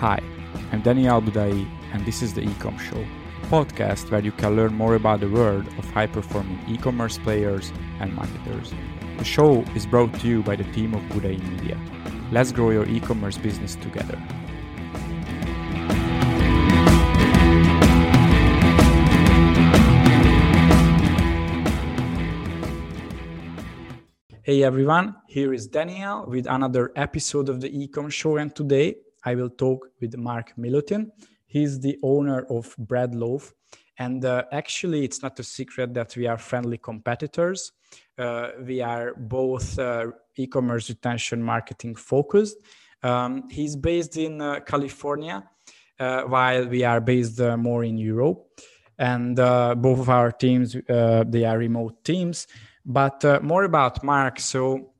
Hi, I'm Daniel Budai, and this is the Ecom Show, a podcast where you can learn more about the world of high performing e commerce players and marketers. The show is brought to you by the team of Budai Media. Let's grow your e commerce business together. Hey everyone, here is Daniel with another episode of the Ecom Show, and today I will talk with Mark Milutin. He's the owner of Bread Loaf. And uh, actually, it's not a secret that we are friendly competitors. Uh, we are both uh, e commerce retention marketing focused. Um, he's based in uh, California, uh, while we are based uh, more in Europe. And both of our teams, they are remote teams. But more about Mark. So,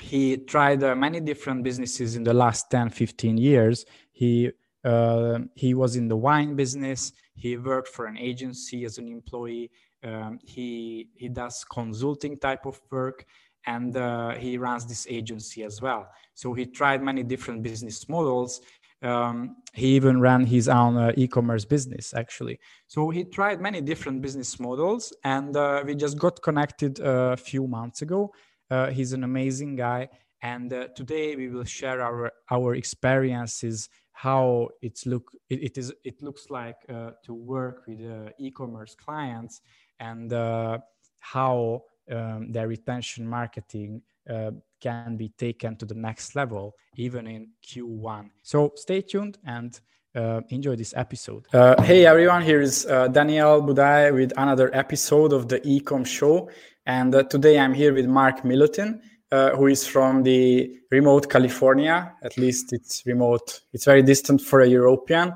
he tried uh, many different businesses in the last 10 15 years. He uh, he was in the wine business. He worked for an agency as an employee. Um, he he does consulting type of work and uh, he runs this agency as well. So he tried many different business models. Um, he even ran his own uh, e-commerce business actually. So he tried many different business models and uh, we just got connected uh, a few months ago uh, he's an amazing guy. And uh, today we will share our our experiences, how it's look it, it is it looks like uh, to work with uh, e-commerce clients, and uh, how um, their retention marketing uh, can be taken to the next level, even in Q1. So stay tuned and. Uh, enjoy this episode. Uh, hey everyone, here is uh, Daniel Budai with another episode of the Ecom Show. And uh, today I'm here with Mark Milutin, uh, who is from the remote California. At least it's remote, it's very distant for a European.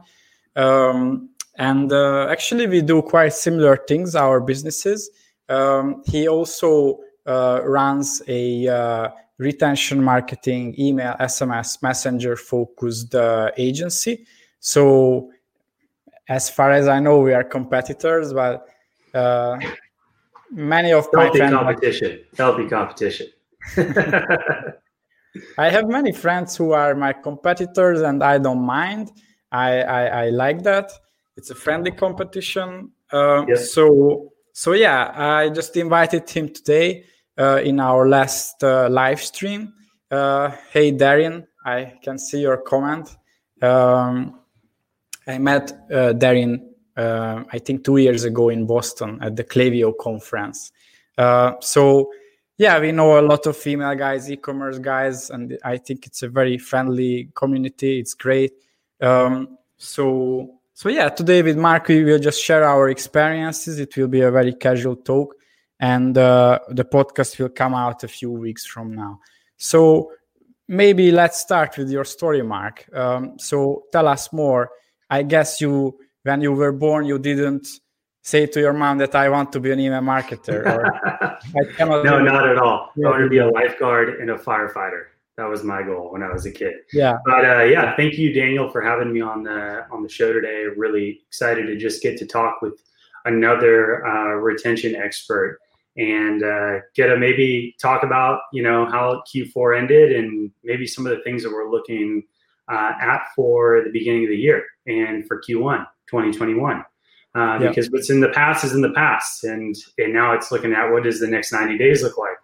Um, and uh, actually, we do quite similar things, our businesses. Um, he also uh, runs a uh, retention marketing, email, SMS, messenger focused uh, agency. So, as far as I know, we are competitors, but many of healthy my friends. competition. Healthy competition. I have many friends who are my competitors and i don't mind. I i, I like that. It's a friendly competition. Uh, yes. so so yeah i just invited him today uh, in our last uh, live stream. Uh, hey Darren, i can see your comment. Um, i met uh, Darren uh, I think two years ago in Boston at the Klaviyo conference. Uh, so yeah, we know a lot of female guys, e-commerce guys, and I think it's a very friendly community. It's great. Um, so so yeah, today with Mark, we will just share our experiences. It will be a very casual talk, and uh, the podcast will come out a few weeks from now. So maybe let's start with your story, Mark. Um, so tell us more. I guess you when you were born you didn't say to your mom that I want to be an email marketer? no, not at all. Yeah. I want to be a lifeguard and a firefighter. That was my goal when I was a kid. Yeah. But uh, yeah, thank you, Daniel, for having me on the on the show today. Really excited to just get to talk with another uh, retention expert and uh, get to maybe talk about you know how Q4 ended and maybe some of the things that we're looking uh, at for the beginning of the year and for Q1 2021. Uh, yep. Because what's in the past is in the past, and and now it's looking at what does the next 90 days look like.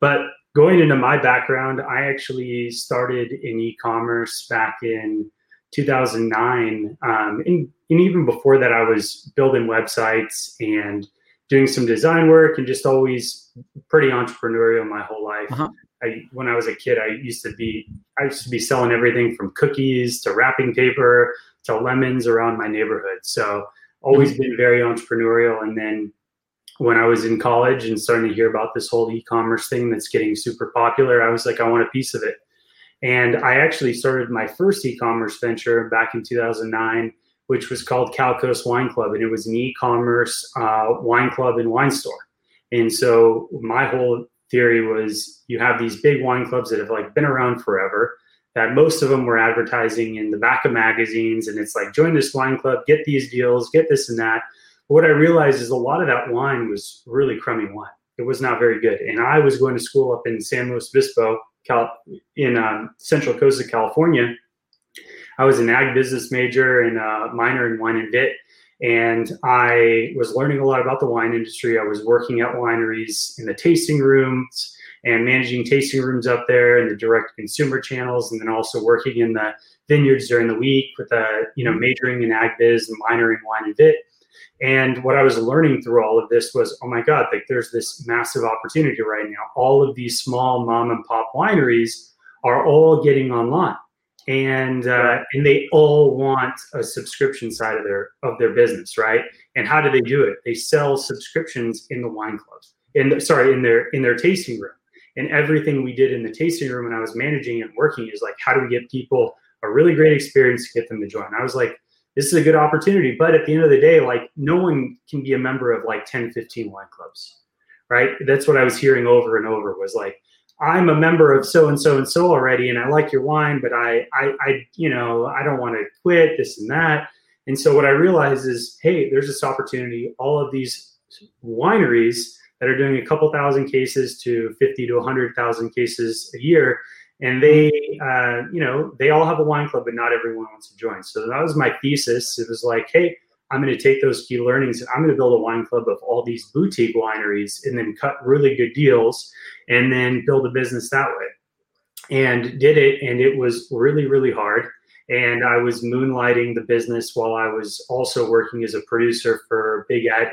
But going into my background, I actually started in e-commerce back in 2009, um, and, and even before that, I was building websites and doing some design work, and just always pretty entrepreneurial my whole life. Uh-huh. I, when I was a kid, I used to be I used to be selling everything from cookies to wrapping paper to lemons around my neighborhood. So always mm-hmm. been very entrepreneurial. And then when I was in college and starting to hear about this whole e-commerce thing that's getting super popular, I was like, I want a piece of it. And I actually started my first e-commerce venture back in 2009, which was called Calcoast Wine Club, and it was an e-commerce uh, wine club and wine store. And so my whole theory was you have these big wine clubs that have like been around forever that most of them were advertising in the back of magazines and it's like join this wine club get these deals get this and that but what i realized is a lot of that wine was really crummy wine it was not very good and i was going to school up in san luis obispo Cal- in um, central coast of california I was an ag business major and a minor in wine and vit. And I was learning a lot about the wine industry. I was working at wineries in the tasting rooms and managing tasting rooms up there and the direct consumer channels, and then also working in the vineyards during the week with a you know majoring in ag biz and minor in wine and vit. And what I was learning through all of this was, oh my God, like there's this massive opportunity right now. All of these small mom and pop wineries are all getting online, and uh, and they all want a subscription side of their of their business, right? And how do they do it? They sell subscriptions in the wine clubs, in the, sorry, in their in their tasting room. And everything we did in the tasting room when I was managing and working is like, how do we get people a really great experience to get them to join? I was like, this is a good opportunity. But at the end of the day, like no one can be a member of like 10, 15 wine clubs, right? That's what I was hearing over and over was like, I'm a member of so and so and so already, and I like your wine, but I, I, I, you know, I don't want to quit this and that. And so what I realized is, hey, there's this opportunity. All of these wineries that are doing a couple thousand cases to 50 to 100,000 cases a year. And they, uh, you know, they all have a wine club, but not everyone wants to join. So that was my thesis. It was like, hey, I'm going to take those key learnings and I'm going to build a wine club of all these boutique wineries and then cut really good deals and then build a business that way. And did it. And it was really, really hard. And I was moonlighting the business while I was also working as a producer for big ad,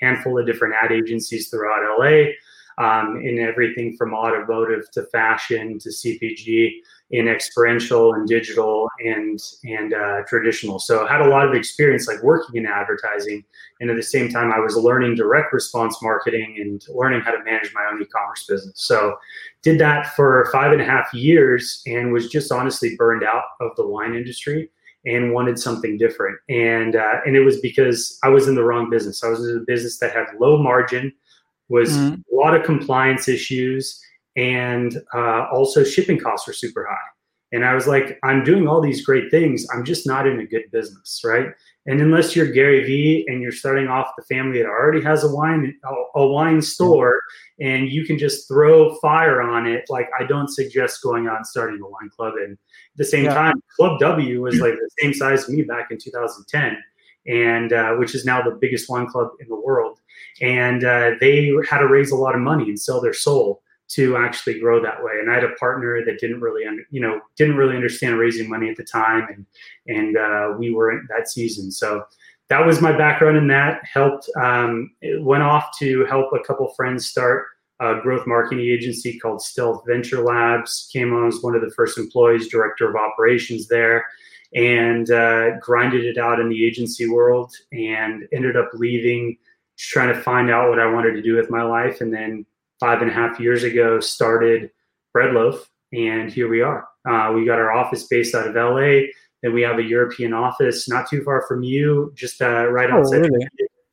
handful of different ad agencies throughout LA um, in everything from automotive to fashion to CPG in experiential and digital and and uh, traditional. So I had a lot of experience like working in advertising, and at the same time I was learning direct response marketing and learning how to manage my own e-commerce business. So did that for five and a half years and was just honestly burned out of the wine industry and wanted something different. And uh, and it was because I was in the wrong business. I was in a business that had low margin, was mm-hmm. a lot of compliance issues, and uh, also shipping costs were super high. And I was like, I'm doing all these great things. I'm just not in a good business, right? And unless you're Gary Vee and you're starting off the family that already has a wine a, wine store and you can just throw fire on it, like I don't suggest going out and starting a wine club. And at the same yeah. time, Club W was like the same size as me back in 2010, and uh, which is now the biggest wine club in the world. And uh, they had to raise a lot of money and sell their soul to actually grow that way. And I had a partner that didn't really, under, you know, didn't really understand raising money at the time, and and uh, we were in that season. So that was my background in that. Helped um, went off to help a couple friends start a growth marketing agency called Stealth Venture Labs. Came on as one of the first employees, director of operations there, and uh, grinded it out in the agency world, and ended up leaving. Trying to find out what I wanted to do with my life, and then five and a half years ago started Bread Loaf, and here we are. Uh, we got our office based out of LA. Then we have a European office not too far from you, just uh, right oh, outside really?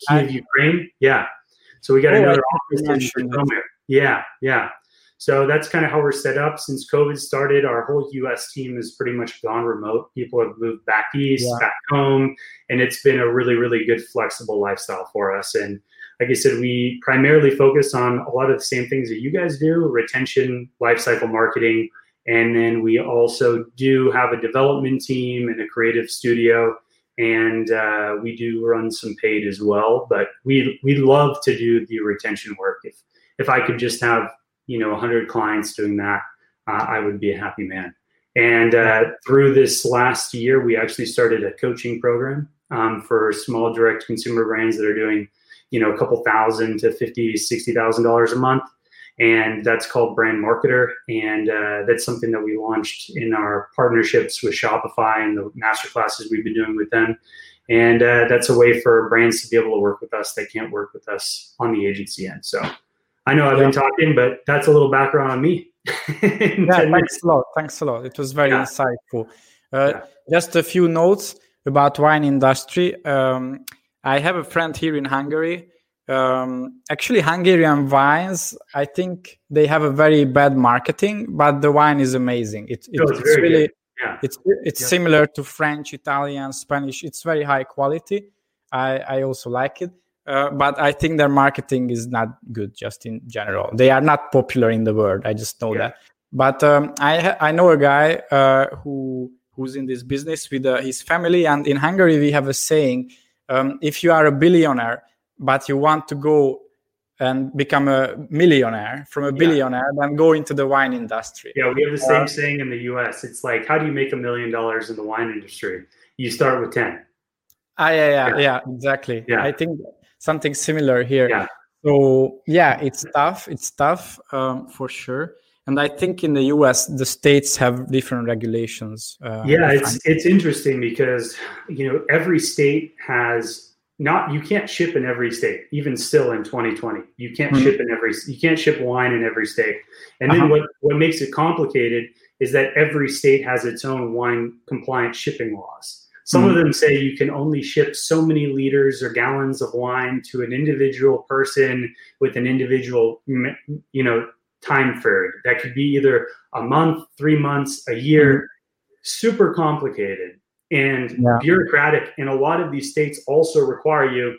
Kiev, Ukraine. Yeah. So we got oh, another office in Zhytomyr. Yeah, yeah. So that's kind of how we're set up. Since COVID started, our whole US team has pretty much gone remote. People have moved back east, yeah. back home, and it's been a really, really good flexible lifestyle for us. And like I said, we primarily focus on a lot of the same things that you guys do retention, lifecycle marketing. And then we also do have a development team and a creative studio. And uh, we do run some paid as well. But we, we love to do the retention work. If, if I could just have, you know, 100 clients doing that, uh, I would be a happy man. And uh, through this last year, we actually started a coaching program um, for small direct consumer brands that are doing you know a couple thousand to fifty, sixty thousand dollars a month, and that's called Brand Marketer, and uh, that's something that we launched in our partnerships with Shopify and the master classes we've been doing with them. And uh, that's a way for brands to be able to work with us that can't work with us on the agency end. So I know I've yeah. been talking, but that's a little background on me. yeah, thanks a lot. Thanks a lot. It was very yeah. insightful. Uh, yeah. Just a few notes about wine industry. Um, I have a friend here in Hungary. Um, actually, Hungarian wines, I think they have a very bad marketing, but the wine is amazing. It, it, it's, it's really, yeah. it's it's yeah. similar to French, Italian, Spanish. It's very high quality. I I also like it. Uh, but I think their marketing is not good, just in general. They are not popular in the world. I just know yeah. that. But um, I I know a guy uh, who who's in this business with uh, his family. And in Hungary, we have a saying: um, if you are a billionaire but you want to go and become a millionaire from a billionaire yeah. then go into the wine industry yeah we have the same uh, saying in the us it's like how do you make a million dollars in the wine industry you start with 10 ah, yeah, yeah, yeah, yeah, exactly. Yeah. I think something similar here. Yeah. So yeah, it's tough. It's tough um, for sure. And I think in the U.S. the states have different regulations. Uh, yeah, it's it's interesting because you know every state has not you can't ship in every state even still in 2020 you can't mm-hmm. ship in every you can't ship wine in every state and then uh-huh. what what makes it complicated is that every state has its own wine compliant shipping laws some mm-hmm. of them say you can only ship so many liters or gallons of wine to an individual person with an individual you know time period that could be either a month three months a year mm-hmm. super complicated and yeah. bureaucratic. And a lot of these states also require you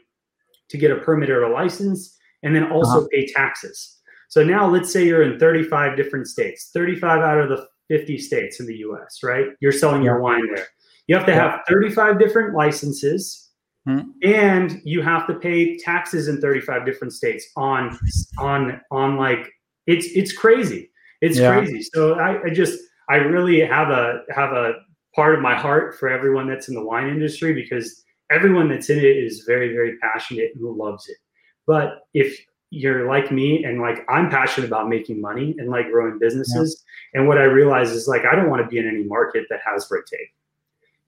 to get a permit or a license and then also uh-huh. pay taxes. So now let's say you're in 35 different states, 35 out of the 50 states in the US, right? You're selling yeah. your wine there. You have to yeah. have 35 different licenses hmm. and you have to pay taxes in 35 different states on on on like it's it's crazy. It's yeah. crazy. So I, I just I really have a have a part of my heart for everyone that's in the wine industry because everyone that's in it is very, very passionate and loves it. But if you're like me and like I'm passionate about making money and like growing businesses, yeah. and what I realize is like I don't want to be in any market that has red tape.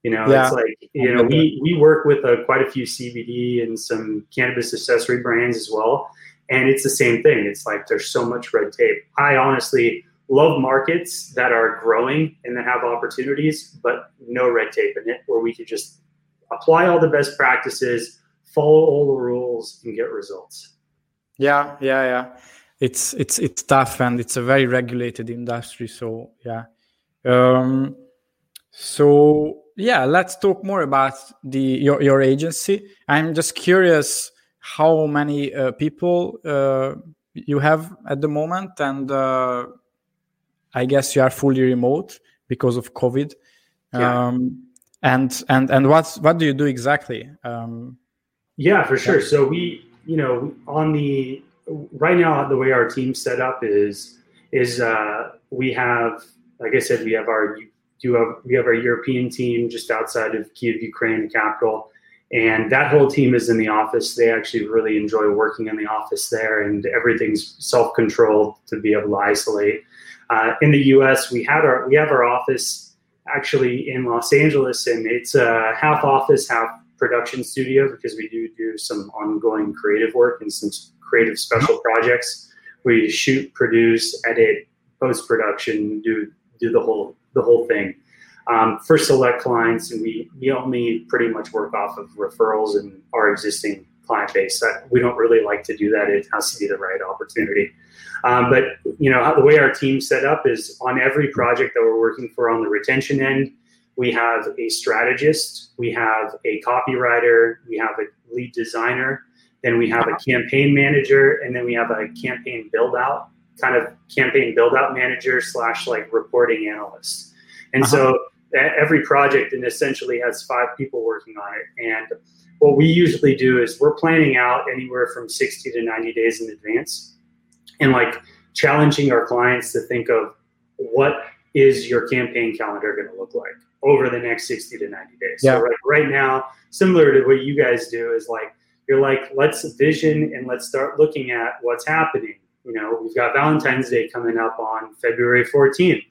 You know, yeah. it's like you know we we work with a, uh, quite a few CBD and some cannabis accessory brands as well, and it's the same thing. It's like there's so much red tape. I honestly love markets that are growing and that have opportunities, but no red tape in it, where we could just apply all the best practices, follow all the rules, and get results. Yeah, yeah, yeah. It's it's it's tough and it's a very regulated industry. So yeah. Um, so yeah, let's talk more about the your your agency. I'm just curious how many uh, people uh, you have at the moment and uh, I guess you are fully remote because of COVID. Yeah. Um, and and and what's what do you do exactly? Um, yeah, for sure. So we, you know, on the right now the way our team's set up is is uh, we have, like I said, we have our do have we have our European team just outside of Kiev, Ukraine, the capital, and that whole team is in the office. They actually really enjoy working in the office there, and everything's self controlled to be able to isolate. Uh, in the U.S., we had our we have our office actually in Los Angeles, and it's a half office, half production studio because we do do some ongoing creative work and some creative special projects. We shoot, produce, edit, post production, do do the whole the whole thing. Um, for select clients, and we we only pretty much work off of referrals and our existing client base. We don't really like to do that. It has to be the right opportunity. Um, but you know the way our team's set up is on every project that we're working for on the retention end, we have a strategist, we have a copywriter, we have a lead designer, then we have a campaign manager, and then we have a campaign build out kind of campaign build out manager slash like reporting analyst. And uh-huh. so every project and essentially has five people working on it. And what we usually do is we're planning out anywhere from 60 to 90 days in advance and like challenging our clients to think of what is your campaign calendar going to look like over the next 60 to 90 days. Yeah. So right, right now, similar to what you guys do is like, you're like, let's vision and let's start looking at what's happening. You know, we've got Valentine's Day coming up on February 14th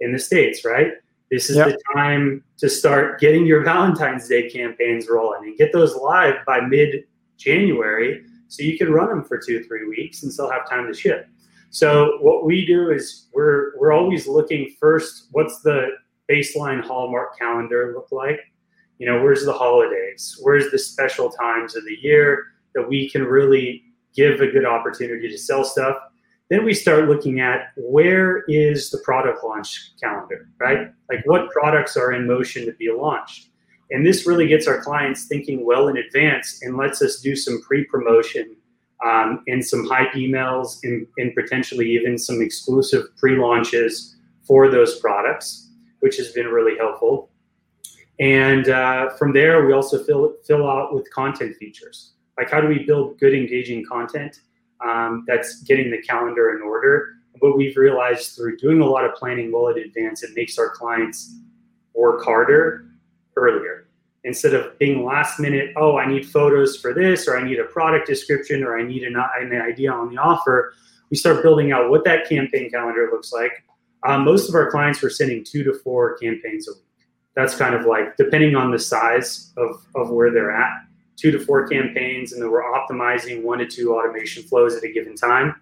in the States, right? This is yep. the time to start getting your Valentine's Day campaigns rolling and get those live by mid January so you can run them for two, three weeks and still have time to ship. So what we do is we're we're always looking first, what's the baseline Hallmark calendar look like? You know, where's the holidays? Where's the special times of the year that we can really give a good opportunity to sell stuff? Then we start looking at where is the product launch calendar, right? Like what products are in motion to be launched? And this really gets our clients thinking well in advance and lets us do some pre promotion um, and some hype emails and, and potentially even some exclusive pre launches for those products, which has been really helpful. And uh, from there, we also fill fill out with content features. Like how do we build good, engaging content um, that's getting the calendar in order? What we've realized through doing a lot of planning well in advance, it makes our clients work harder earlier instead of being last minute. Oh, I need photos for this, or I need a product description, or I need an, an idea on the offer. We start building out what that campaign calendar looks like. Um, most of our clients were sending two to four campaigns a week that's kind of like depending on the size of, of where they're at two to four campaigns and then we're optimizing one to two automation flows at a given time.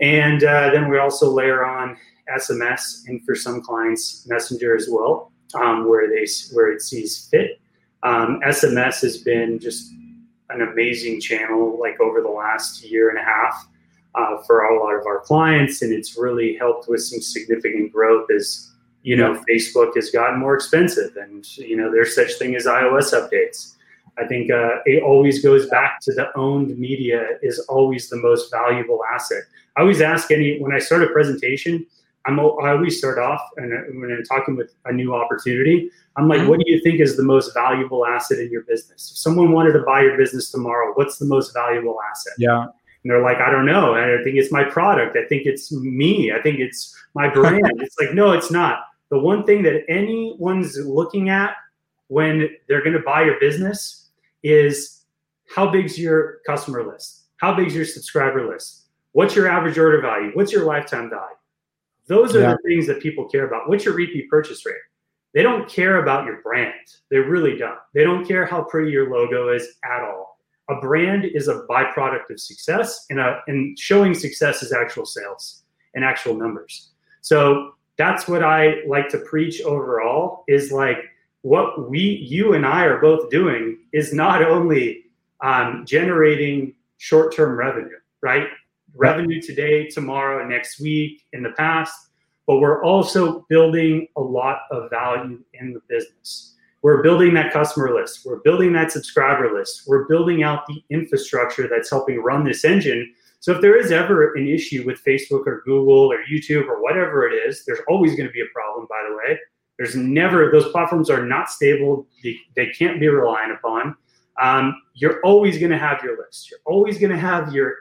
And uh, then we also layer on sms and for some clients messenger as well um, where they where it sees fit. Um, sms has been just an amazing channel like over the last year and a half uh, for a lot of our clients and it's really helped with some significant growth as you know, Facebook has gotten more expensive, and you know, there's such thing as iOS updates. I think uh, it always goes back to the owned media is always the most valuable asset. I always ask any when I start a presentation, I'm I always start off and uh, when I'm talking with a new opportunity, I'm like, mm-hmm. what do you think is the most valuable asset in your business? If someone wanted to buy your business tomorrow, what's the most valuable asset? Yeah. And they're like, I don't know. I think it's my product. I think it's me. I think it's my brand. it's like, no, it's not the one thing that anyone's looking at when they're going to buy your business is how big's your customer list? How big's your subscriber list? What's your average order value? What's your lifetime value? Those are yeah. the things that people care about. What's your repeat purchase rate? They don't care about your brand. They really don't. They don't care how pretty your logo is at all. A brand is a byproduct of success, and, a, and showing success is actual sales and actual numbers. So that's what I like to preach overall is like what we, you and I are both doing is not only um, generating short term revenue, right? Revenue today, tomorrow, next week, in the past, but we're also building a lot of value in the business. We're building that customer list, we're building that subscriber list, we're building out the infrastructure that's helping run this engine so if there is ever an issue with Facebook or Google or YouTube or whatever it is, there's always going to be a problem, by the way. There's never, those platforms are not stable. They, they can't be relied upon. Um, you're always going to have your list. You're always going to have your,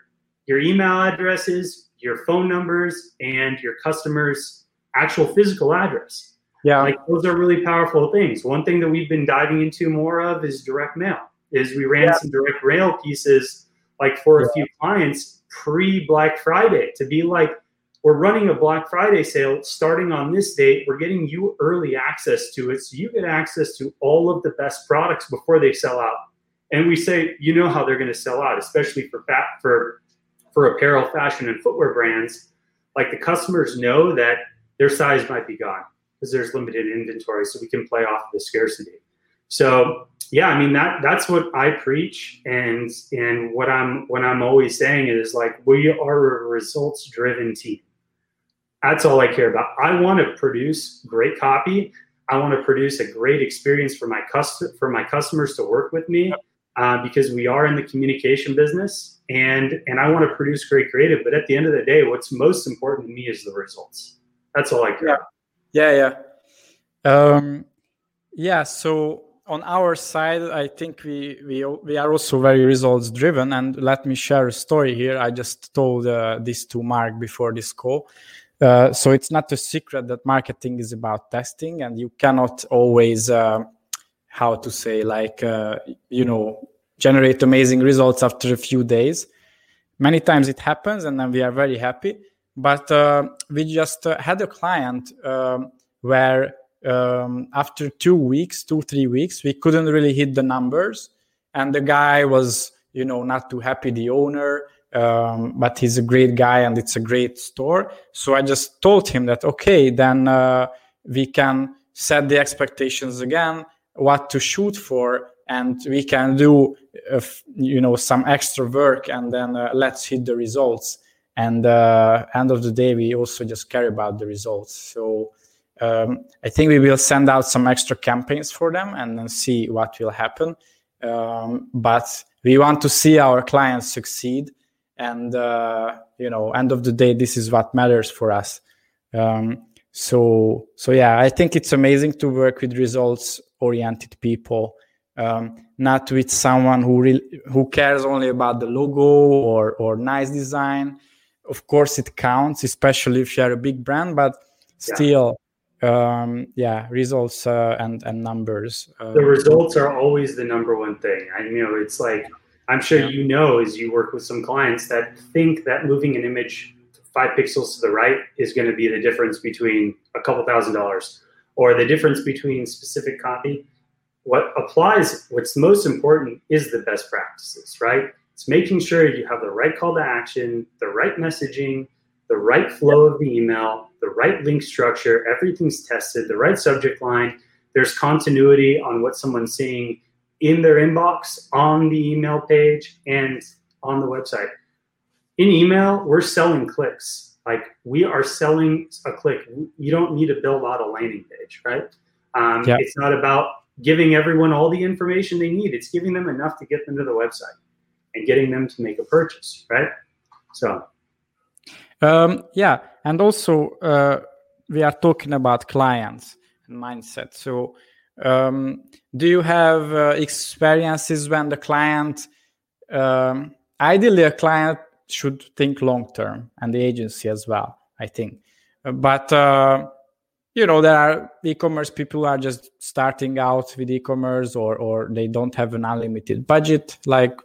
your email addresses, your phone numbers, and your customer's actual physical address. Yeah. Like those are really powerful things. One thing that we've been diving into more of is direct mail. Is we ran yeah. some direct mail pieces like for yeah. a few clients pre Black Friday to be like, we're running a Black Friday sale starting on this date. We're getting you early access to it. So you get access to all of the best products before they sell out. And we say, you know how they're going to sell out, especially for fat, for for apparel, fashion, and footwear brands. Like the customers know that their size might be gone because there's limited inventory, so we can play off the scarcity. So yeah, I mean that that's what I preach, and and what I'm what I'm always saying is like we are a results driven team. That's all I care about. I want to produce great copy. I want to produce a great experience for my cust- for my customers to work with me uh, because we are in the communication business, and and I want to produce great creative. But at the end of the day, what's most important to me is the results. That's all I care. Yeah, about. yeah, yeah. Um, yeah. So on our side, I think we we we are also very results driven. And let me share a story here. I just told uh, this to Mark before this call. Uh, so it's not a secret that marketing is about testing, and you cannot always, uh, how to say, like uh, you know, generate amazing results after a few days. Many times it happens, and then we are very happy. But uh, we just uh, had a client um, where um, after two weeks, two three weeks, we couldn't really hit the numbers, and the guy was, you know, not too happy. The owner, um, but he's a great guy and it's a great store. So I just told him that okay, then uh, we can set the expectations again, what to shoot for, and we can do, uh, you know, some extra work, and then uh, let's hit the results. And uh, end of the day, we also just care about the results. So um, I think we will send out some extra campaigns for them and then see what will happen. Um, but we want to see our clients succeed, and uh, you know, end of the day, this is what matters for us. Um, so, so yeah, I think it's amazing to work with results oriented people um, not with someone who really who cares only about the logo or or nice design. Of course it counts especially if you're a big brand but still yeah, um, yeah results uh, and and numbers uh, the results are always the number one thing. I you know it's like i'm sure yeah. you know as you work with some clients that think that moving an image five pixels to the right is going to be the difference between a couple thousand dollars or the difference between specific copy what applies, what's most important is the best practices, right? It's making sure you have the right call to action, the right messaging, the right flow of the email, the right link structure, everything's tested, the right subject line. There's continuity on what someone's seeing in their inbox, on the email page, and on the website. In email, we're selling clicks. Like we are selling a click. You don't need to build out a landing page, right? Um, yeah. It's not about giving everyone all the information they need. It's giving them enough to get them to the website and getting them to make a purchase, right? So, um, yeah, and also uh, we are talking about clients and mindset. So, um, do you have uh, experiences when the client, um, ideally, a client should think long term, and the agency as well, I think, but uh, you know there are e-commerce people are just starting out with e-commerce or or they don't have an unlimited budget like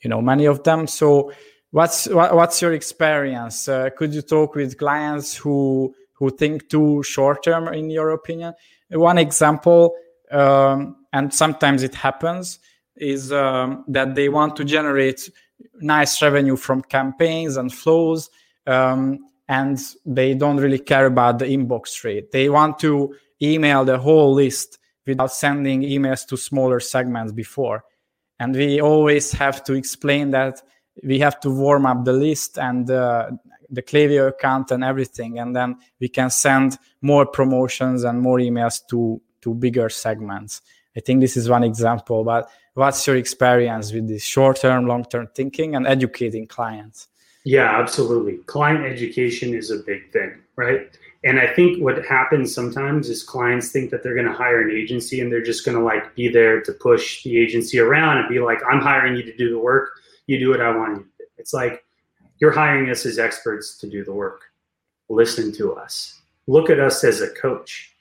you know many of them. So what's what, what's your experience? Uh, could you talk with clients who who think too short term in your opinion? One example um, and sometimes it happens is um, that they want to generate nice revenue from campaigns and flows um, and they don't really care about the inbox rate. They want to email the whole list without sending emails to smaller segments before. And we always have to explain that we have to warm up the list and uh, the Klaviyo account and everything, and then we can send more promotions and more emails to to bigger segments. I think this is one example. But what's your experience with this short-term, long-term thinking and educating clients? Yeah, absolutely. Client education is a big thing, right? And I think what happens sometimes is clients think that they're going to hire an agency and they're just going to like be there to push the agency around and be like, I'm hiring you to do the work. You do what I want you to do. It's like you're hiring us as experts to do the work. Listen to us. Look at us as a coach,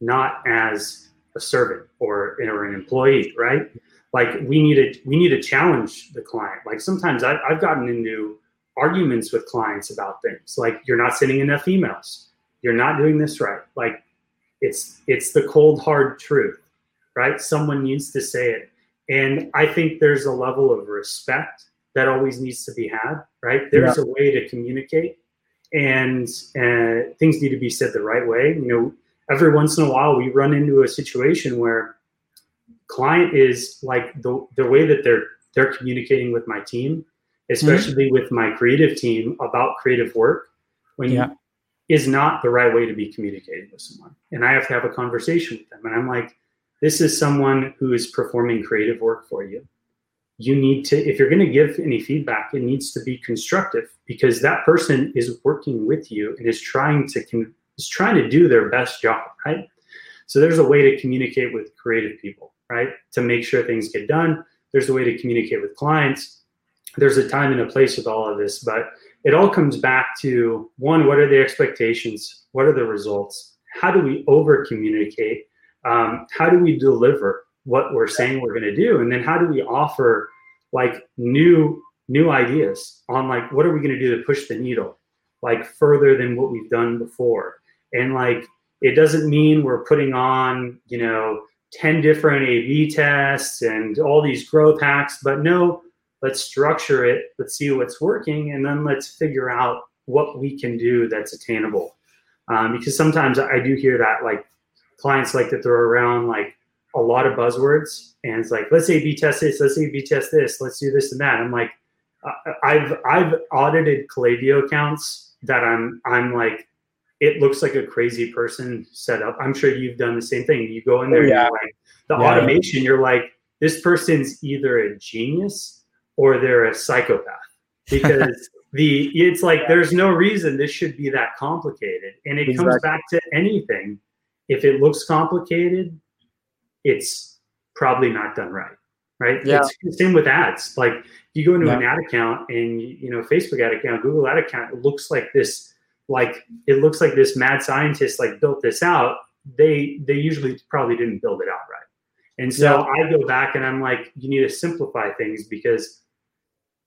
not as a servant or, or an employee, right? Like we need to we need to challenge the client. Like sometimes I, I've gotten into arguments with clients about things. Like you're not sending enough emails. You're not doing this right. Like it's it's the cold hard truth right? Someone needs to say it. And i think there's a level of respect that always needs to be had right? There's yeah. a way to communicate and uh, things need to be said the right way. You know every once in a while we run into a situation where client is like the, the way that they're they're communicating with my team especially mm-hmm. with my creative team about creative work when yeah. is not the right way to be communicating with someone and i have to have a conversation with them and i'm like this is someone who is performing creative work for you you need to if you're going to give any feedback it needs to be constructive because that person is working with you and is trying to is trying to do their best job right so there's a way to communicate with creative people right to make sure things get done there's a way to communicate with clients there's a time and a place with all of this, but it all comes back to one, what are the expectations? What are the results? How do we over communicate? Um, how do we deliver what we're saying we're going to do? And then how do we offer like new new ideas on like what are we going to do to push the needle like further than what we've done before? And like it doesn't mean we're putting on, you know, 10 different A/B tests and all these growth hacks, but no, let's structure it let's see what's working and then let's figure out what we can do that's attainable. Um, because sometimes i do hear that like clients like to throw around like a lot of buzzwords and it's like let's A/B test this let's A/B test this let's do this and that. I'm like i've i've audited Klaviyo accounts that i'm i'm like it looks like a crazy person set up i'm sure you've done the same thing you go in there oh, yeah. like the yeah. automation you're like this person's either a genius or they're a psychopath because the it's like there's no reason this should be that complicated and it exactly. comes back to anything if it looks complicated it's probably not done right. Right. Yeah. It's the same with ads. Like you go into Yeah. an ad account and you know Facebook ad account, Google ad account, it looks like this, like it looks like this mad scientist like built this out. They they usually probably didn't build it out right. And so I go back and I'm like, you need to simplify things because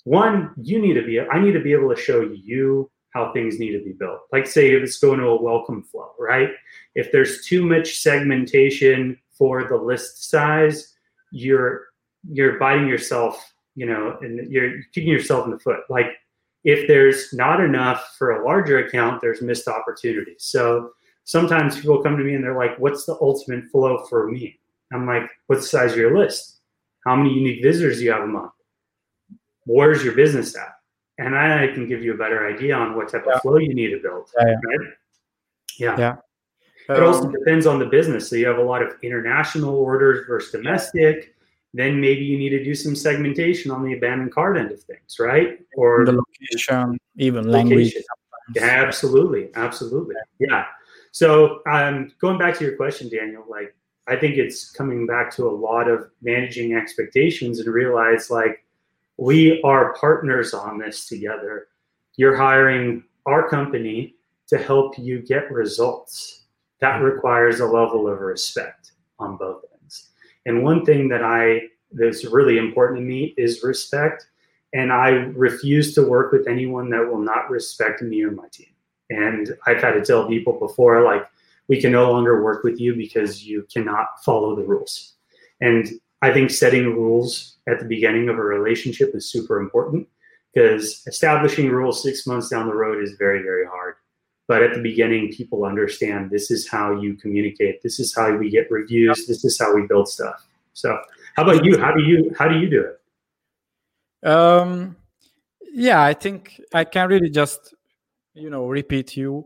one, you need to be I need to be able to show you how things need to be built. Like say if it's going to a welcome flow, right? If there's too much segmentation for the list size, you're you're biting yourself, you know, and you're kicking yourself in the foot. Like if there's not enough for a larger account, there's missed opportunities. So sometimes people come to me and they're like, "What's the ultimate flow for me?" I'm like, "What's the size of your list? How many unique visitors do you have a month? Where's your business at?" And I can give you a better idea on what type Yeah. of flow you need to build. Yeah, yeah. Right? Yeah. Yeah. It also Um, depends on the business. So you have a lot of international orders versus domestic. Then maybe you need to do some segmentation on the abandoned cart end of things, right? Or the location, even language. location. Yeah, absolutely, absolutely. Yeah. So um, going back to your question, Daniel, like I think it's coming back to a lot of managing expectations and realize like we are partners on this together. You're hiring our company to help you get results. That requires a level of respect on both. And one thing that I that's really important to me is respect and I refuse to work with anyone that will not respect me or my team. And I've had to tell people before, like, we can no longer work with you because you cannot follow the rules. And I think setting rules at the beginning of a relationship is super important because establishing rules six months down the road is very, very hard. But at the beginning, people understand this is how you communicate. This is how we get reviews. This is how we build stuff. So, how about you? How do you how do you do it? Um, yeah, I think I can really just, you know, repeat you.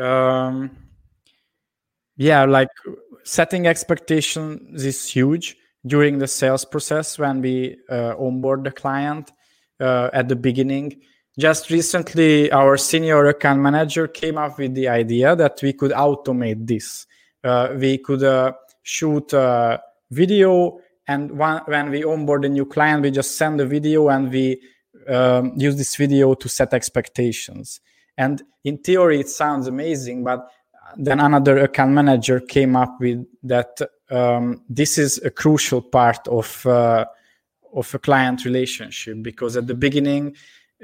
Um, yeah, like setting expectations is huge during the sales process when we uh, onboard the client uh, at the beginning. Just recently, our senior account manager came up with the idea that we could automate this. Uh, we could uh, shoot a video and one, when we onboard a new client we just send the video and we um, use this video to set expectations and in theory it sounds amazing but then another account manager came up with that um, this is a crucial part of uh, of a client relationship because at the beginning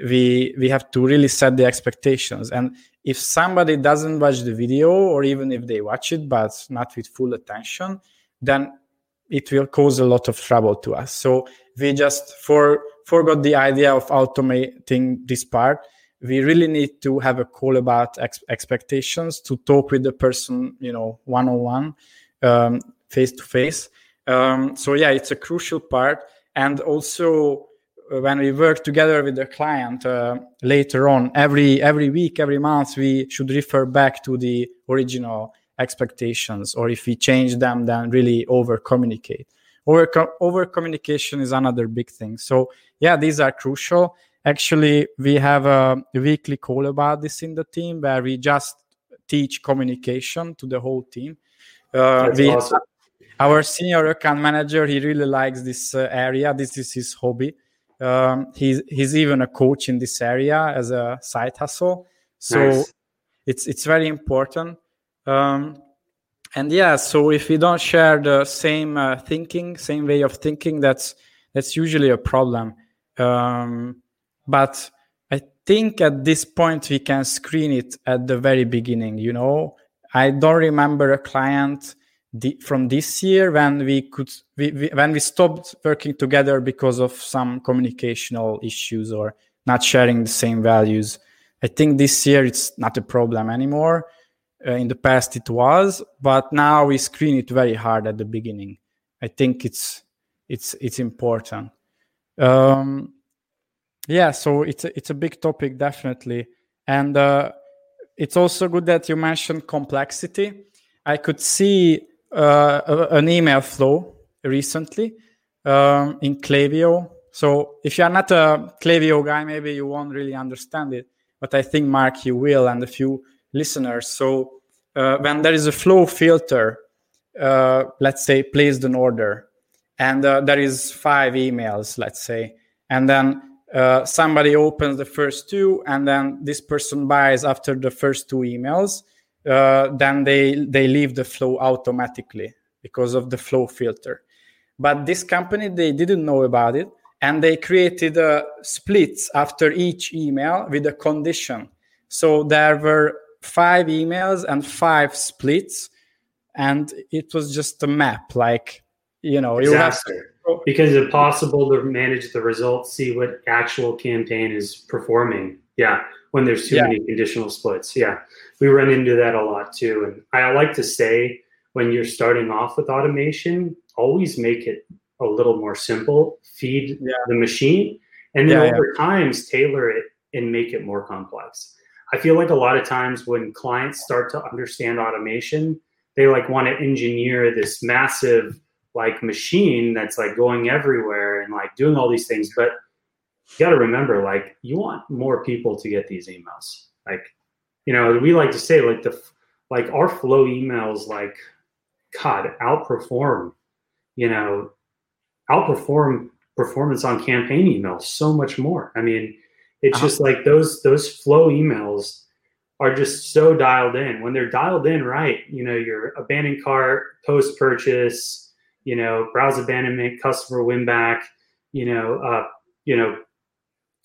we we have to really set the expectations and if somebody doesn't watch the video or even if they watch it but not with full attention then it will cause a lot of trouble to us. So we just for forgot the idea of automating this part. We really need to have a call about ex- expectations to talk with the person, you know, one on one, um, face to face. Um, so yeah, it's a crucial part. And also when we work together with the client uh, later on, every every week, every month, we should refer back to the original expectations or if we change them then really over communicate over over communication is another big thing. So yeah these are crucial. Actually we have a weekly call about this in the team where we just teach communication to the whole team. Uh, we, awesome. our senior account manager he really likes this uh, area. This is his hobby um, he's he's even a coach in this area as a side hustle so nice. it's it's very important um, and yeah, so if we don't share the same uh, thinking, same way of thinking, that's that's usually a problem. Um, but I think at this point we can screen it at the very beginning. You know, I don't remember a client the, from this year when we could we, we, when we stopped working together because of some communicational issues or not sharing the same values. I think this year it's not a problem anymore. Uh, in the past it was but now we screen it very hard at the beginning. I think it's it's it's important. Um yeah so it's a, it's a big topic definitely. And uh, it's also good that you mentioned complexity. I could see uh, an email flow recently um, in Klaviyo. So if you're not a Klaviyo guy, maybe you won't really understand it. But I think Mark, you will, and a few listeners. So uh, when there is a flow filter uh, let's say placed an order and uh, there is five emails let's say and then uh, somebody opens the first two and then this person buys after the first two emails uh, then they they leave the flow automatically because of the flow filter. But this company they didn't know about it and they created uh, splits after each email with a condition. So there were five emails and five splits and it was just a map like you know you have to, because it's possible to manage the results see what actual campaign is performing. Yeah when there's too yeah. many conditional splits. Yeah we run into that a lot too. And i like to say when you're starting off with automation always make it a little more simple feed yeah. the machine and then yeah, over times tailor it and make it more complex. I feel like a lot of times when clients start to understand automation they like want to engineer this massive like machine that's like going everywhere and like doing all these things but you got to remember like you want more people to get these emails. Like you know we like to say like the like our flow emails like god outperform you know outperform performance on campaign emails so much more i mean it's uh-huh. just like those those flow emails are just so dialed in. When they're dialed in right, you know, your abandoned cart, post purchase, you know, browse abandonment, customer win back, you know, uh, you know,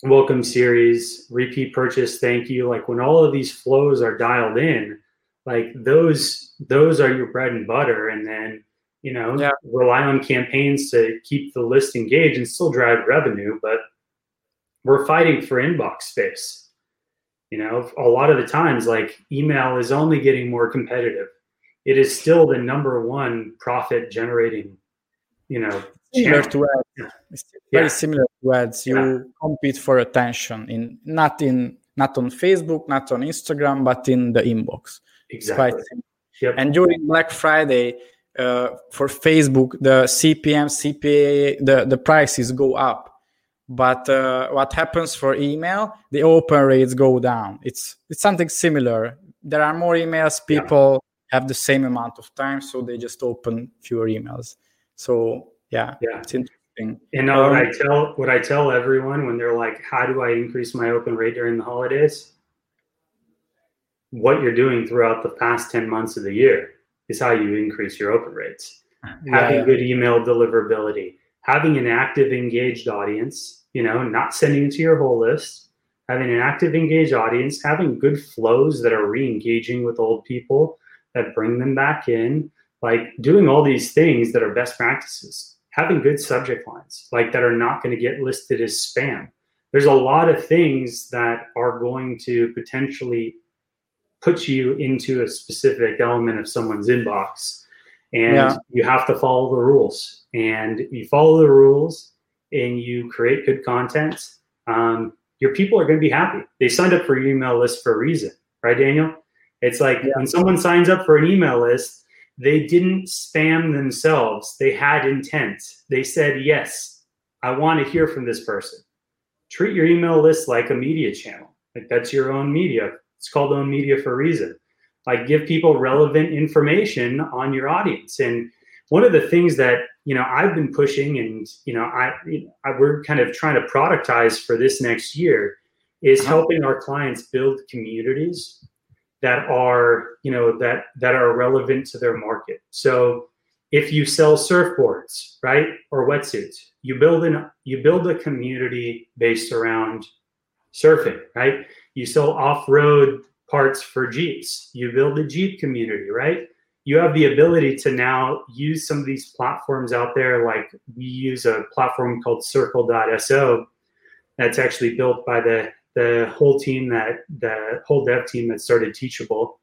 welcome series, repeat purchase, thank you. Like when all of these flows are dialed in, like those those are your bread and butter, and then you know yeah. rely on campaigns to keep the list engaged and still drive revenue. But we're fighting for inbox space you know, a lot of the times, like email is only getting more competitive. It is still the number one profit generating, you know, similar to ads. It's very yeah. similar to ads. You yeah. compete for attention in not in not on Facebook, not on Instagram, but in the inbox. Exactly. Yep. And during Black Friday, uh, for Facebook, the CPM, CPA, the, the prices go up but uh, what happens for email the open rates go down it's it's something similar there are more emails people yeah. have the same amount of time so they just open fewer emails so yeah, yeah. it's interesting. And um, what i tell what i tell everyone when they're like how do i increase my open rate during the holidays? What you're doing throughout the past 10 months of the year is how you increase your open rates. Yeah, having good email deliverability having an active engaged audience you know not sending it to your whole list having an active engaged audience having good flows that are re-engaging with old people that bring them back in like doing all these things that are best practices having good subject lines like that are not going to get listed as spam there's a lot of things that are going to potentially put you into a specific element of someone's inbox and yeah. you have to follow the rules and you follow the rules and you create good content, um, your people are going to be happy. They signed up for your email list for a reason, right, Daniel? It's like yeah. when someone signs up for an email list, they didn't spam themselves. They had intent. They said, Yes, I want to hear from this person. Treat your email list like a media channel. Like that's your own media. It's called own media for a reason. Like give people relevant information on your audience. And one of the things that you know I've been pushing, and you know I, I we're kind of trying to productize for this next year is uh-huh. helping our clients build communities that are you know that that are relevant to their market. So if you sell surfboards, right, or wetsuits, you build an you build a community based around surfing, right? You sell off-road parts for Jeeps. You build a Jeep community, right? you have the ability to now use some of these platforms out there. Like we use a platform called Circle.so that's actually built by the the whole team that the whole dev team that started Teachable.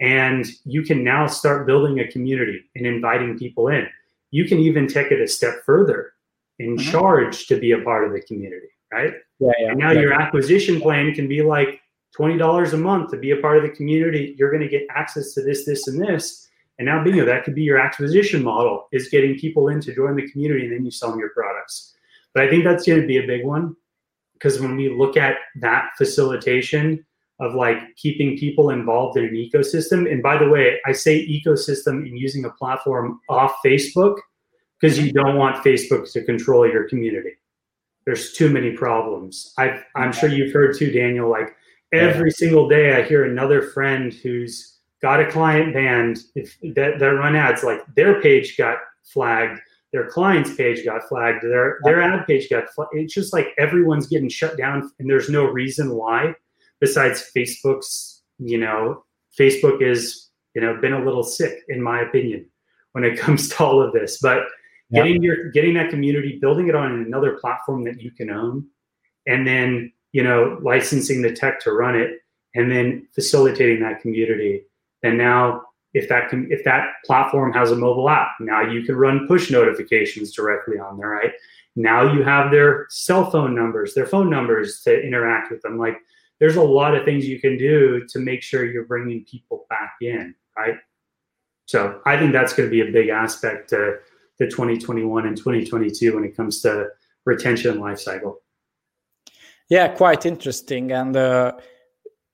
And you can now start building a community and inviting people in. You can even take it a step further and mm-hmm. charge to be a part of the community, right? Yeah, yeah. And now yeah. your acquisition plan can be like $20 a month to be a part of the community. You're going to get access to this, this, and this and now bingo, that could be your acquisition model is getting people in to join the community and then you sell them your products. But I think that's going to be a big one because when we look at that facilitation of like keeping people involved in an ecosystem. And by the way, I say ecosystem in using a platform off Facebook because you don't want Facebook to control your community. There's too many problems. i am sure you've heard too, Daniel. Like every yeah. single day, I hear another friend who's got a client banned if that, that run ads like their page got flagged their client's page got flagged their their ad page got flagged it's just like everyone's getting shut down and there's no reason why besides facebook's you know facebook is you know been a little sick in my opinion when it comes to all of this but yeah. getting your getting that community building it on another platform that you can own and then you know licensing the tech to run it and then facilitating that community and now if that can if that platform has a mobile app, now you can run push notifications directly on there, right? Now you have their cell phone numbers, their phone numbers to interact with them. Like there's a lot of things you can do to make sure you're bringing people back in, right? So I think that's going to be a big aspect to the 2021 and 2022 when it comes to retention life cycle. Yeah, quite interesting, and uh,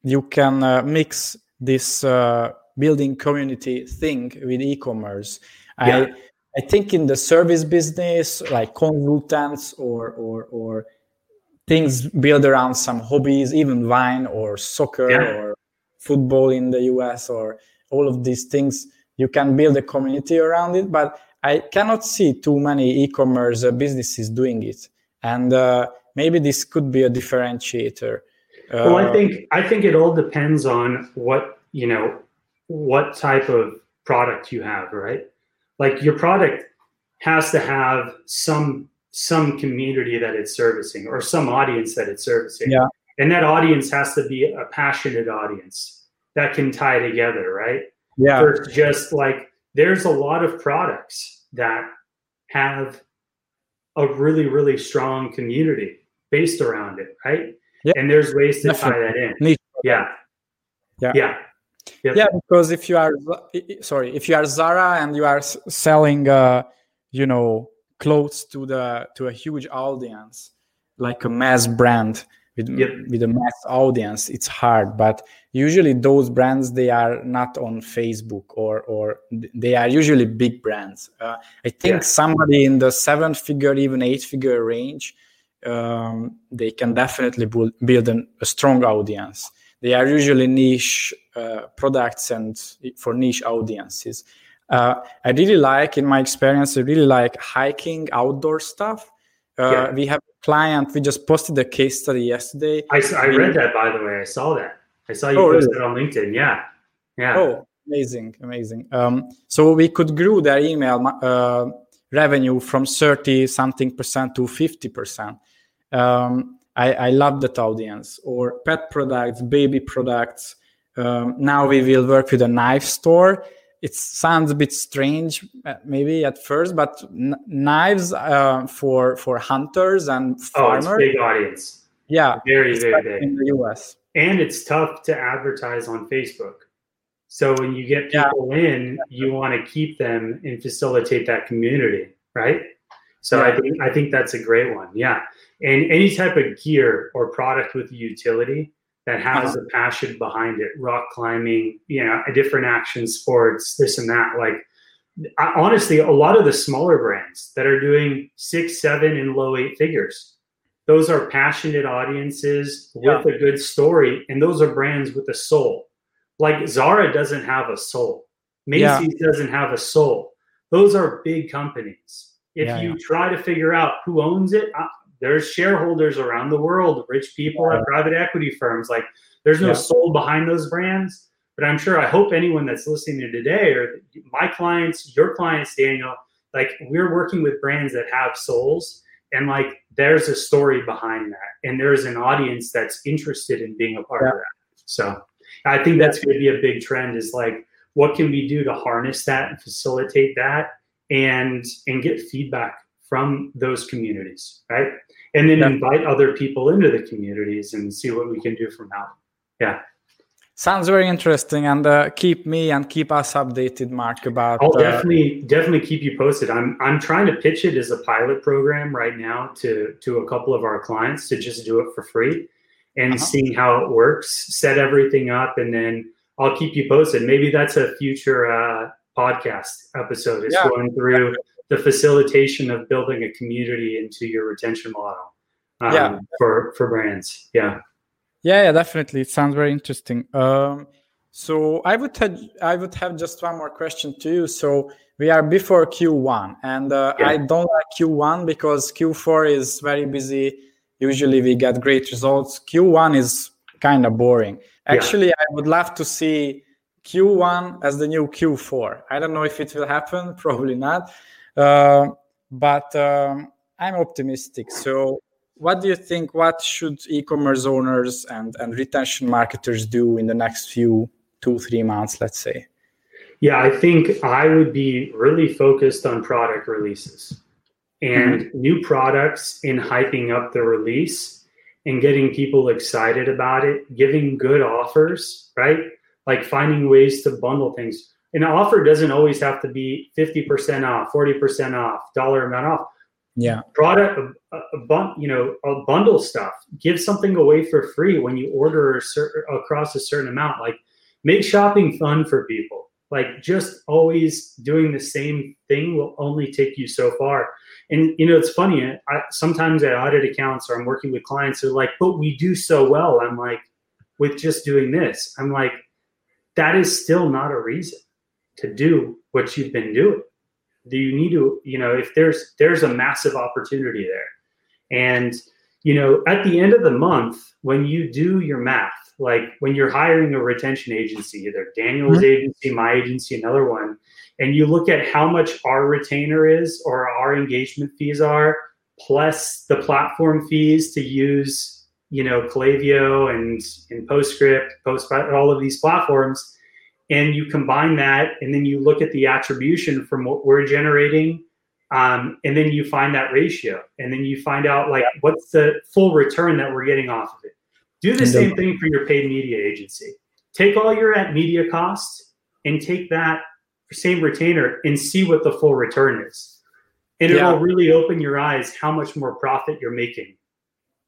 you can uh, mix this uh, building community thing with e-commerce. Yeah. I I think in the service business, like consultants or or or things built around some hobbies, even wine or soccer yeah. or football in the US or all of these things, you can build a community around it. But I cannot see too many e-commerce uh, businesses doing it, and uh, maybe this could be a differentiator. well, I uh, think I think it all depends on what you know what type of product you have, right? Like your product has to have some some community that it's servicing or some audience that it's servicing. Yeah. And that audience has to be a passionate audience that can tie together, right? Yeah. For just like there's a lot of products that have a really, really strong community based around it, right? Yeah. And there's ways to Definitely. tie that in. Yeah. Yeah. Yeah. Yep. Yeah, because if you are sorry, if you are Zara and you are selling, uh, you know, clothes to the to a huge audience, like a mass brand with yep. with a mass audience, it's hard. But usually those brands they are not on Facebook or or they are usually big brands. Uh, I think yeah. somebody in the seven figure, even eight figure range, um, they can definitely build an, a strong audience they are usually niche uh, products and for niche audiences. Uh, I really like, in my experience, I really like hiking outdoor stuff. Uh, yeah. We have a client, we just posted a case study yesterday. I, I read that, by the way. I saw that. I saw you oh, posted really? on LinkedIn. Yeah. Yeah. Oh, amazing. Amazing. Um, so we could grow their email uh, revenue from 30 something percent to 50 percent. Um, I, I love that audience. Or pet products, baby products. Um, now we will work with a knife store. It sounds a bit strange, uh, maybe at first, but n- knives uh, for for hunters and farmers. Oh, big audience. Yeah, very very big in the US. And it's tough to advertise on Facebook. So when you get people yeah. in, you want to keep them and facilitate that community, right? So yeah. I think I think that's a great one. Yeah and any type of gear or product with utility that has uh-huh. a passion behind it rock climbing you know a different action sports this and that like I, honestly a lot of the smaller brands that are doing six seven and low eight figures those are passionate audiences with a good story and those are brands with a soul like zara doesn't have a soul macy's yeah. doesn't have a soul those are big companies if yeah, you try to figure out who owns it uh, there's shareholders around the world, rich people yeah. at private equity firms. Like there's no yeah. soul behind those brands. But I'm sure I hope anyone that's listening to today or my clients, your clients, Daniel, like we're working with brands that have souls and like there's a story behind that. And there's an audience that's interested in being a part yeah. of that. So I think that's going to be a big trend is like what can we do to harness that and facilitate that and and get feedback from those communities, right? And then yeah. invite other people into the communities and see what we can do from now. Yeah. Sounds very interesting, and uh, keep me and keep us updated, Mark. About I'll uh, definitely definitely keep you posted. I'm I'm trying to pitch it as a pilot program right now to to a couple of our clients to just do it for free, and uh-huh. seeing how it works, set everything up, and then I'll keep you posted. Maybe that's a future uh, podcast episode. Is yeah. going through the facilitation of building a community into your retention model. Um, yeah. For for brands. Yeah. Yeah, yeah, definitely. It sounds very interesting. Um, so I would have I would have just one more question to you. So we are before Q1, and uh, yeah. I don't like Q1 because Q4 is very busy. Usually we get great results. Q1 is kind of boring. Actually, yeah. I would love to see Q1 as the new Q4. I don't know if it will happen, probably not. Uh, but um, I'm optimistic. So, what do you think? What should e-commerce owners and, and retention marketers do in the next few two, three months, let's say? Yeah, I think I would be really focused on product releases and mm-hmm. new products in hyping up the release and getting people excited about it, giving good offers, right? Like finding ways to bundle things. An offer doesn't always have to be 50% off, 40% off, dollar amount off. Yeah. Product, a, a, bun, you know, a bundle stuff. Give something away for free when you order a certain, across a certain amount. Like make shopping fun for people like just always doing the same thing will only take you so far and you know it's funny I, sometimes i audit accounts or i'm working with clients who are like but we do so well i'm like with just doing this i'm like that is still not a reason to do what you've been doing do you need to you know if there's there's a massive opportunity there and you know at the end of the month when you do your math like when you're hiring a retention agency, either Daniel's mm-hmm. agency, my agency, another one, and you look at how much our retainer is or our engagement fees are, plus the platform fees to use, you know, Klaviyo and in Postscript, Post, all of these platforms, and you combine that, and then you look at the attribution from what we're generating. Um, and then you find that ratio, and then you find out like what's the full return that we're getting off of it do the same thing for your paid media agency. Take all your at media costs and take that same retainer and see what the full return is. And yeah. it'll really open your eyes how much more profit you're making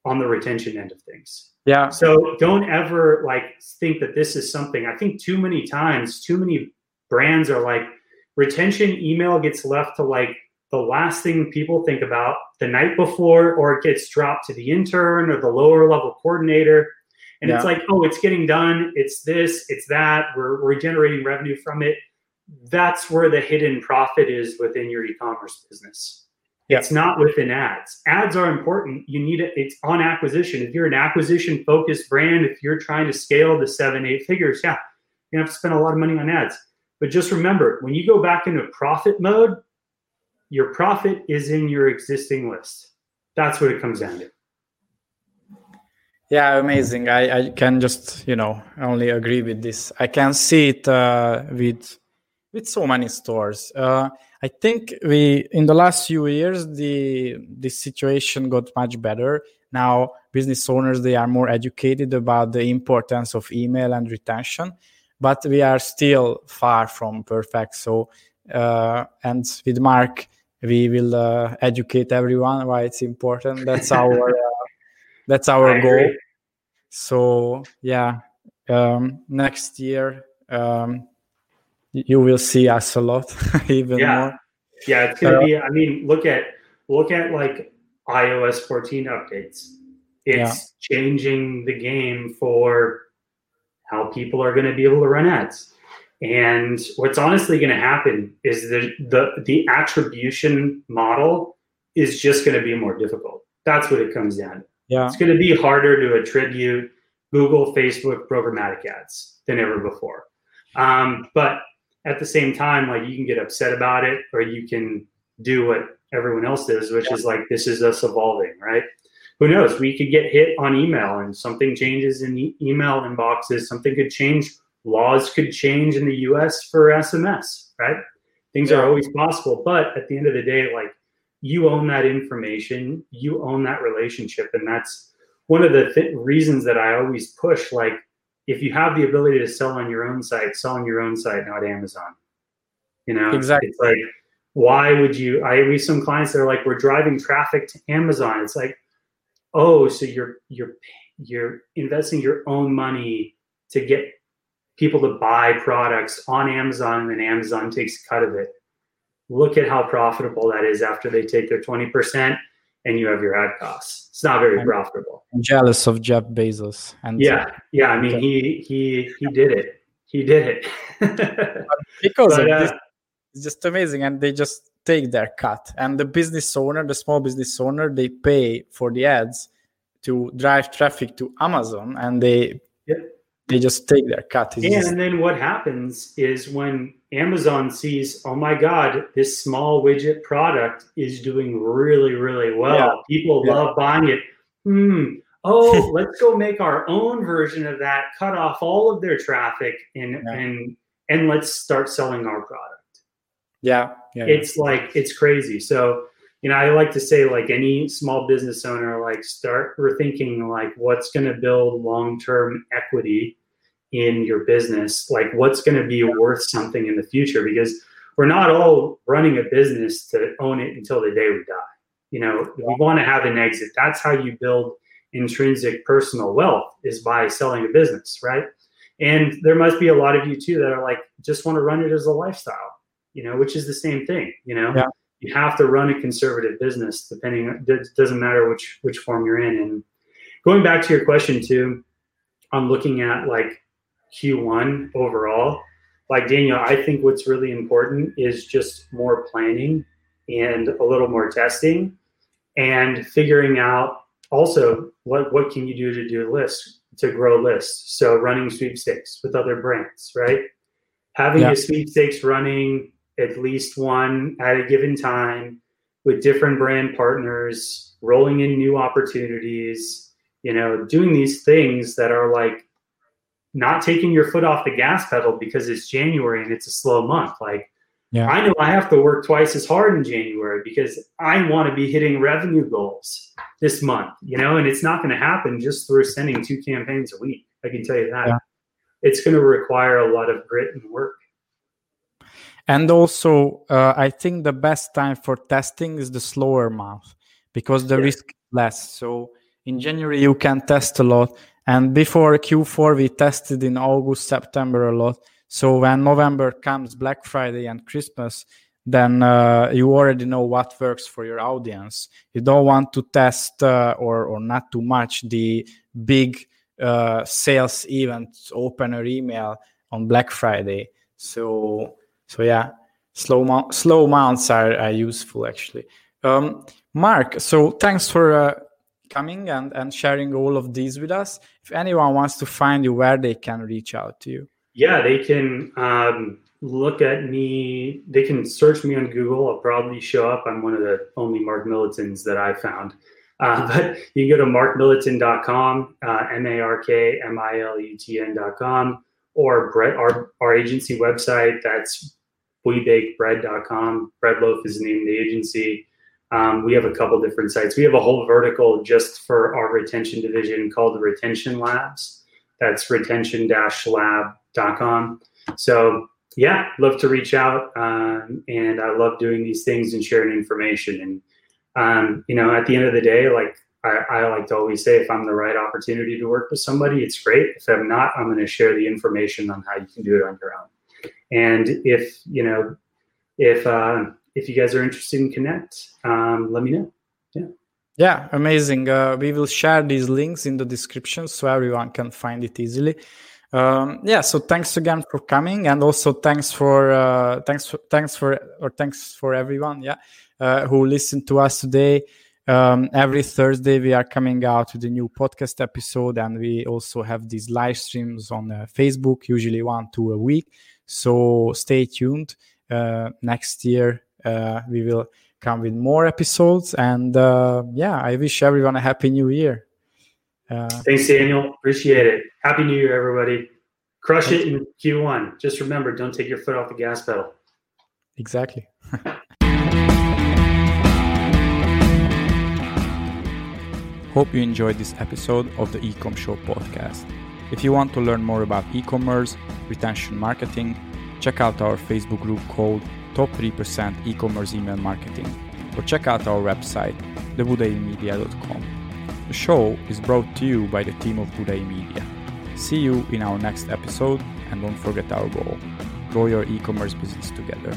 on the retention end of things. Yeah. So don't ever like think that this is something. I think too many times, too many brands are like retention email gets left to like the last thing people think about the night before, or it gets dropped to the intern or the lower level coordinator. And yeah. it's like, oh, it's getting done. It's this, it's that. We're, we're generating revenue from it. That's where the hidden profit is within your e commerce business. Yeah. It's not within ads. Ads are important. You need it. It's on acquisition. If you're an acquisition focused brand, if you're trying to scale the seven, eight figures, yeah, you have to spend a lot of money on ads. But just remember, when you go back into profit mode, your profit is in your existing list. That's what it comes down to. Yeah, amazing. I, I can just, you know, only agree with this. I can see it uh, with with so many stores. Uh, I think we in the last few years the the situation got much better. Now business owners they are more educated about the importance of email and retention, but we are still far from perfect. So uh, and with Mark, we will uh, educate everyone why it's important that's our uh, that's our goal so yeah um, next year um, you will see us a lot even yeah. more yeah it's gonna uh, be i mean look at look at like ios 14 updates it's yeah. changing the game for how people are going to be able to run ads and what's honestly going to happen is that the the attribution model is just going to be more difficult. That's what it comes down to. Yeah. It's going to be harder to attribute Google, Facebook programmatic ads than ever before. Um, but at the same time, like you can get upset about it, or you can do what everyone else does, which yeah. is like this is us evolving, right? Who knows? We could get hit on email, and something changes in the email inboxes. Something could change laws could change in the US for SMS, right? Things yeah. are always possible. But at the end of the day, like you own that information, you own that relationship. And that's one of the th- reasons that I always push like, if you have the ability to sell on your own site, sell on your own site, not Amazon. You know, exactly. It's like, why would you? I have some clients that are like, we're driving traffic to Amazon. It's like, oh, so you're you're you're investing your own money to get people to buy products on Amazon and then Amazon takes a cut of it. Look at how profitable that is after they take their 20% and you have your ad costs. It's not very I'm profitable. jealous of Jeff Bezos. And yeah, yeah. I mean, he he he did it. He did it. because but, uh, this, it's just amazing, and they just take their cut. And the business owner, the small business owner, they pay for the ads to drive traffic to Amazon, and they yeah. They just take their cut. It's and just, then what happens is when Amazon sees, oh my God, this small widget product is doing really, really well. Yeah. People yeah. love buying it. Hmm. Oh, let's go make our own version of that, cut off all of their traffic and yeah. and and let's start selling our product. Yeah. yeah. It's like it's crazy. So, you know, I like to say like any small business owner, like start rethinking like what's gonna build long-term equity in your business like what's going to be worth something in the future? Because we're not all running a business to own it until the day we die. You know we want to have an exit. That's how you build intrinsic personal wealth is by selling a business right? And there must be a lot of you too that are like just want to run it as a lifestyle you know which is the same thing you know? Yeah. you have to run a conservative business depending it doesn't matter which which form you're in. And going back to your question too on looking at like Q1 overall. Like Daniel, I think what's really important is just more planning and a little more testing and figuring out also what, what can you do to do lists to grow lists. So running sweepstakes with other brands, right? Having yeah. a sweepstakes running at least one at a given time with different brand partners, rolling in new opportunities, you know, doing these things that are like not taking your foot off the gas pedal because it's January and it's a slow month. Like, yeah. I know I have to work twice as hard in January because I want to be hitting revenue goals this month, you know, and it's not going to happen just through sending two campaigns a week. I can tell you that. Yeah. It's going to require a lot of grit and work. And also, uh, I think the best time for testing is the slower month because the yeah. risk less. So in January, you can test a lot and before Q4, we tested in August, September a lot. So when November comes, Black Friday and Christmas, then uh, you already know what works for your audience. You don't want to test uh, or or not too much the big uh, sales events, opener email on Black Friday. So so yeah, slow mo- slow mounts are, are useful actually. Um, Mark, so thanks for uh, coming and, and sharing all of these with us. If anyone wants to find you, where they can reach out to you? Yeah, they can um, look at me. They can search me on Google. I'll probably show up. I'm one of the only Mark Milutins that I found. Uh, but you can go to markmilutin.com, uh, M-A-R-K-M-I-L-U-T-N.com, or Brett, our, our agency website. That's webakedbread.com. Bread Loaf is the name of the agency. Um, we have a couple different sites. We have a whole vertical just for our retention division called the Retention Labs. That's retention-lab.com. So yeah, love to reach out, um, and I love doing these things and sharing information. And um, you know, at the end of the day, like I, I, like to always say, if I'm the right opportunity to work with somebody, it's great. If I'm not, I'm going to share the information on how you can do it on your own. And if you know, if uh, if you guys are interested in connect, um, let me know. Yeah. Yeah, amazing. Uh, we will share these links in the description so everyone can find it easily. Um, yeah, so thanks again for coming, and also thanks for uh, thanks for, thanks for or thanks for everyone, yeah, uh, who listened to us today. Um, every Thursday we are coming out with a new podcast episode, and we also have these live streams on uh, Facebook, usually one two a week. So stay tuned. Uh, next year uh, we will come with more episodes. And uh, yeah, I wish everyone a happy new year. Uh, Thanks, Daniel. Appreciate it. Happy New Year, everybody. Crush it in Q1. Just remember, don't take your foot off the gas pedal. Exactly. Hope you enjoyed this episode of the Ecom Show podcast. If you want to learn more about e commerce, retention marketing, check out our Facebook group called top 3% e-commerce email marketing or check out our website thebudaimedia.com. The show is brought to you by the team of Budai Media. See you in our next episode and don't forget our goal grow your e commerce business together.